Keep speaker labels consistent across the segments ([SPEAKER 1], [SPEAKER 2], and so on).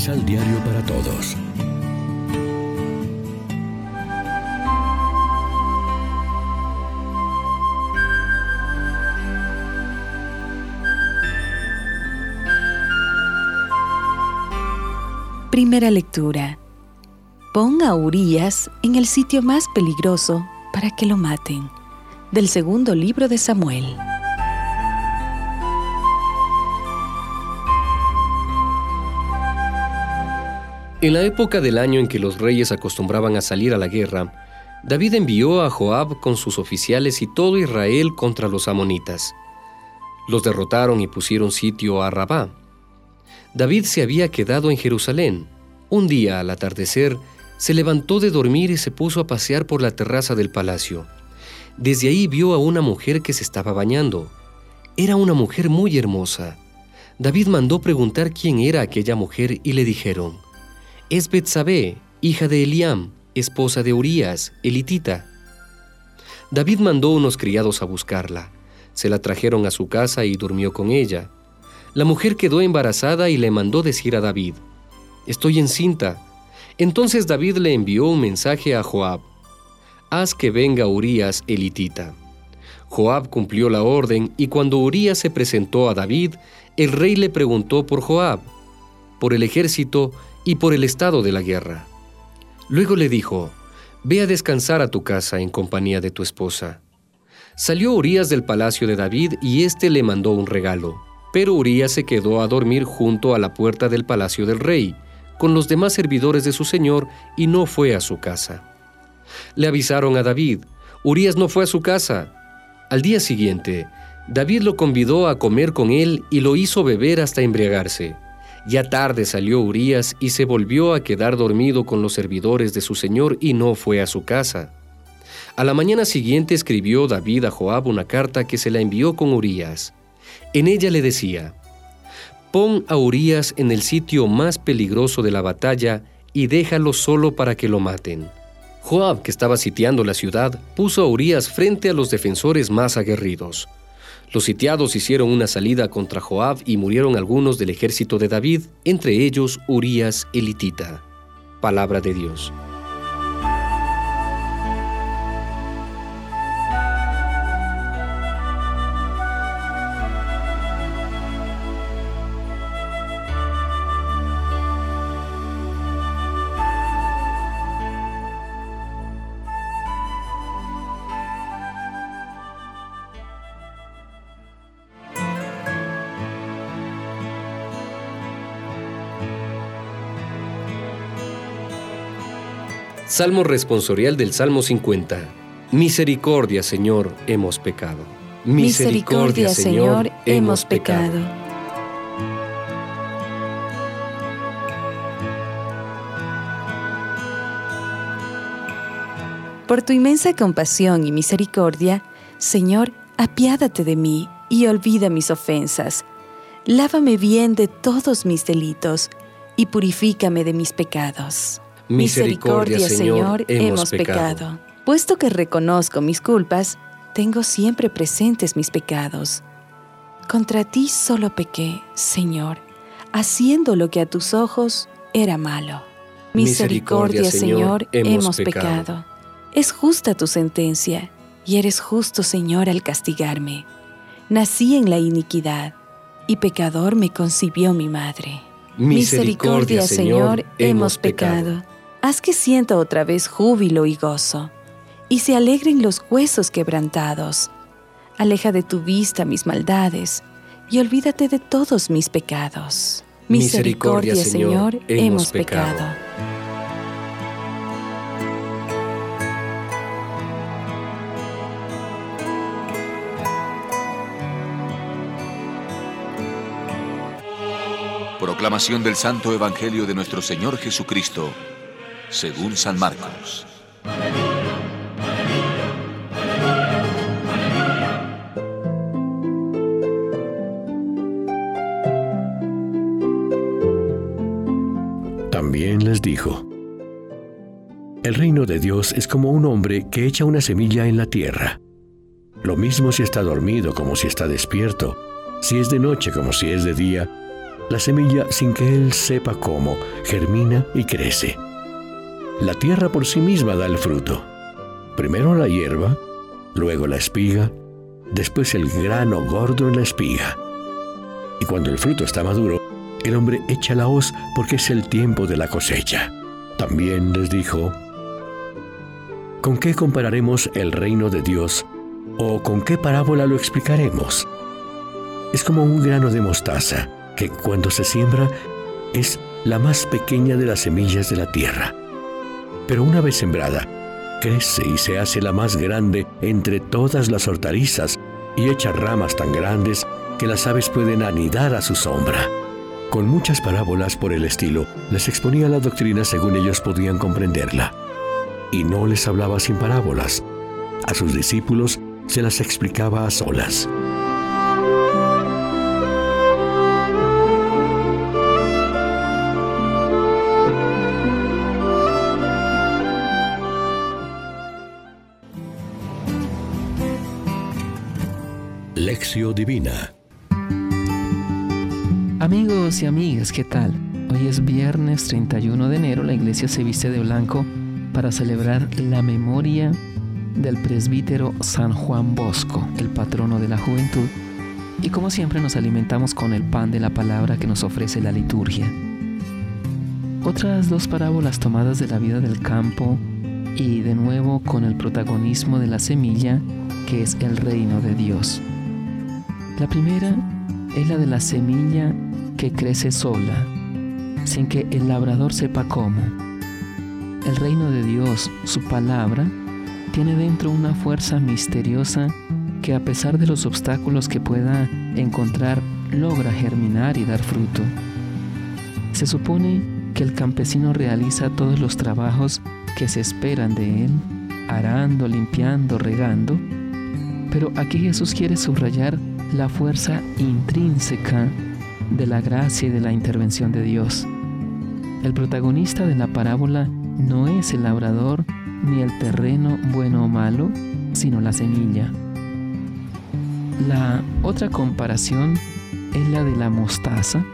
[SPEAKER 1] Misal Diario para Todos.
[SPEAKER 2] Primera lectura. Pon a Urias en el sitio más peligroso para que lo maten. Del segundo libro de Samuel.
[SPEAKER 3] En la época del año en que los reyes acostumbraban a salir a la guerra, David envió a Joab con sus oficiales y todo Israel contra los amonitas. Los derrotaron y pusieron sitio a Rabá. David se había quedado en Jerusalén. Un día, al atardecer, se levantó de dormir y se puso a pasear por la terraza del palacio. Desde ahí vio a una mujer que se estaba bañando. Era una mujer muy hermosa. David mandó preguntar quién era aquella mujer y le dijeron, es Betsabé, hija de Eliam, esposa de Urías, elitita. David mandó unos criados a buscarla. Se la trajeron a su casa y durmió con ella. La mujer quedó embarazada y le mandó decir a David, Estoy encinta. Entonces David le envió un mensaje a Joab, Haz que venga Urías elitita. Joab cumplió la orden y cuando Urías se presentó a David, el rey le preguntó por Joab, por el ejército y por el estado de la guerra. Luego le dijo, Ve a descansar a tu casa en compañía de tu esposa. Salió Urías del palacio de David y éste le mandó un regalo. Pero Urías se quedó a dormir junto a la puerta del palacio del rey, con los demás servidores de su señor, y no fue a su casa. Le avisaron a David, Urías no fue a su casa. Al día siguiente, David lo convidó a comer con él y lo hizo beber hasta embriagarse. Ya tarde salió Urías y se volvió a quedar dormido con los servidores de su señor y no fue a su casa. A la mañana siguiente escribió David a Joab una carta que se la envió con Urías. En ella le decía, Pon a Urías en el sitio más peligroso de la batalla y déjalo solo para que lo maten. Joab, que estaba sitiando la ciudad, puso a Urías frente a los defensores más aguerridos. Los sitiados hicieron una salida contra Joab y murieron algunos del ejército de David, entre ellos Urías elitita. Palabra de Dios. Salmo responsorial del Salmo 50. Misericordia, Señor, hemos pecado.
[SPEAKER 2] Misericordia, Señor, hemos pecado. Por tu inmensa compasión y misericordia, Señor, apiádate de mí y olvida mis ofensas. Lávame bien de todos mis delitos y purifícame de mis pecados. Misericordia, Señor, hemos pecado. Puesto que reconozco mis culpas, tengo siempre presentes mis pecados. Contra ti solo pequé, Señor, haciendo lo que a tus ojos era malo. Misericordia, Señor, hemos pecado. Es justa tu sentencia, y eres justo, Señor, al castigarme. Nací en la iniquidad, y pecador me concibió mi madre. Misericordia, Señor, hemos pecado haz que sienta otra vez júbilo y gozo, y se alegren los huesos quebrantados. Aleja de tu vista mis maldades, y olvídate de todos mis pecados. Misericordia, Señor, hemos pecado.
[SPEAKER 4] Proclamación del Santo Evangelio de nuestro Señor Jesucristo según San Marcos.
[SPEAKER 1] También les dijo, El reino de Dios es como un hombre que echa una semilla en la tierra. Lo mismo si está dormido como si está despierto, si es de noche como si es de día, La semilla, sin que él sepa cómo, germina y crece. La tierra por sí misma da el fruto. Primero la hierba, luego la espiga, después el grano gordo en la espiga. Y cuando el fruto está maduro, el hombre echa la hoz porque es el tiempo de la cosecha. También les dijo, ¿con qué compararemos el reino de Dios o con qué parábola lo explicaremos? Es como un grano de mostaza que cuando se siembra es la más pequeña de las semillas de la tierra. Pero una vez sembrada, crece y se hace la más grande entre todas las hortalizas y echa ramas tan grandes que las aves pueden anidar a su sombra. Con muchas parábolas por el estilo, les exponía la doctrina según ellos podían comprenderla. Y no les hablaba sin parábolas. A sus discípulos se las explicaba a solas. Divina
[SPEAKER 5] Amigos y amigas, ¿qué tal? Hoy es viernes 31 de enero, la iglesia se viste de blanco para celebrar la memoria del presbítero San Juan Bosco, el patrono de la juventud, y como siempre nos alimentamos con el pan de la palabra que nos ofrece la liturgia. Otras dos parábolas tomadas de la vida del campo y de nuevo con el protagonismo de la semilla que es el reino de Dios. La primera es la de la semilla que crece sola, sin que el labrador sepa cómo. El reino de Dios, su palabra, tiene dentro una fuerza misteriosa que a pesar de los obstáculos que pueda encontrar, logra germinar y dar fruto. Se supone que el campesino realiza todos los trabajos que se esperan de él, arando, limpiando, regando, pero aquí Jesús quiere subrayar la fuerza intrínseca de la gracia y de la intervención de Dios. El protagonista de la parábola no es el labrador ni el terreno bueno o malo, sino la semilla. La otra comparación es la de la mostaza,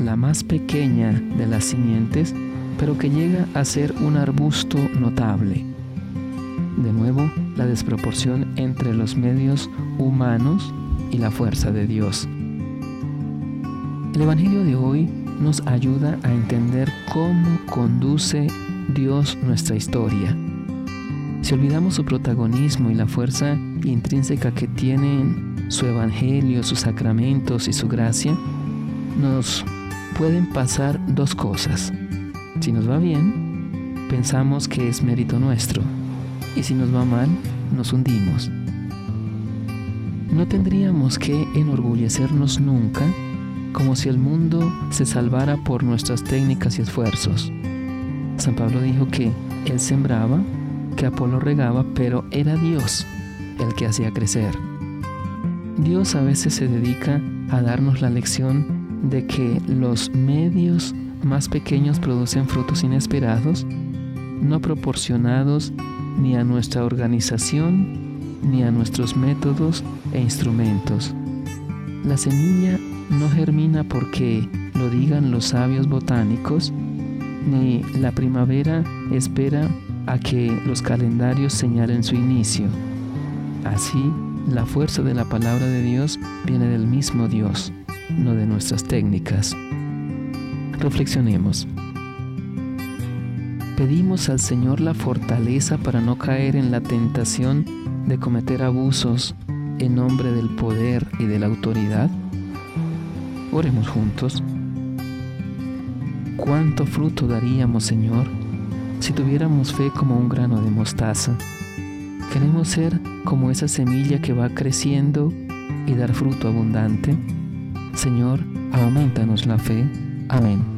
[SPEAKER 5] la más pequeña de las simientes, pero que llega a ser un arbusto notable. De nuevo, la desproporción entre los medios humanos y la fuerza de Dios. El Evangelio de hoy nos ayuda a entender cómo conduce Dios nuestra historia. Si olvidamos su protagonismo y la fuerza intrínseca que tienen su Evangelio, sus sacramentos y su gracia, nos pueden pasar dos cosas. Si nos va bien, pensamos que es mérito nuestro, y si nos va mal, nos hundimos. No tendríamos que enorgullecernos nunca como si el mundo se salvara por nuestras técnicas y esfuerzos. San Pablo dijo que él sembraba, que Apolo regaba, pero era Dios el que hacía crecer. Dios a veces se dedica a darnos la lección de que los medios más pequeños producen frutos inesperados, no proporcionados ni a nuestra organización ni a nuestros métodos e instrumentos. La semilla no germina porque lo digan los sabios botánicos, ni la primavera espera a que los calendarios señalen su inicio. Así, la fuerza de la palabra de Dios viene del mismo Dios, no de nuestras técnicas. Reflexionemos. Pedimos al Señor la fortaleza para no caer en la tentación de cometer abusos en nombre del poder y de la autoridad. Oremos juntos. ¿Cuánto fruto daríamos, Señor, si tuviéramos fe como un grano de mostaza? Queremos ser como esa semilla que va creciendo y dar fruto abundante. Señor, aumentanos la fe. Amén.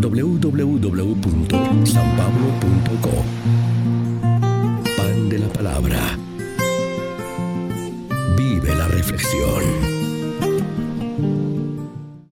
[SPEAKER 1] www.sanpablo.co. Pan de la palabra. Vive la reflexión.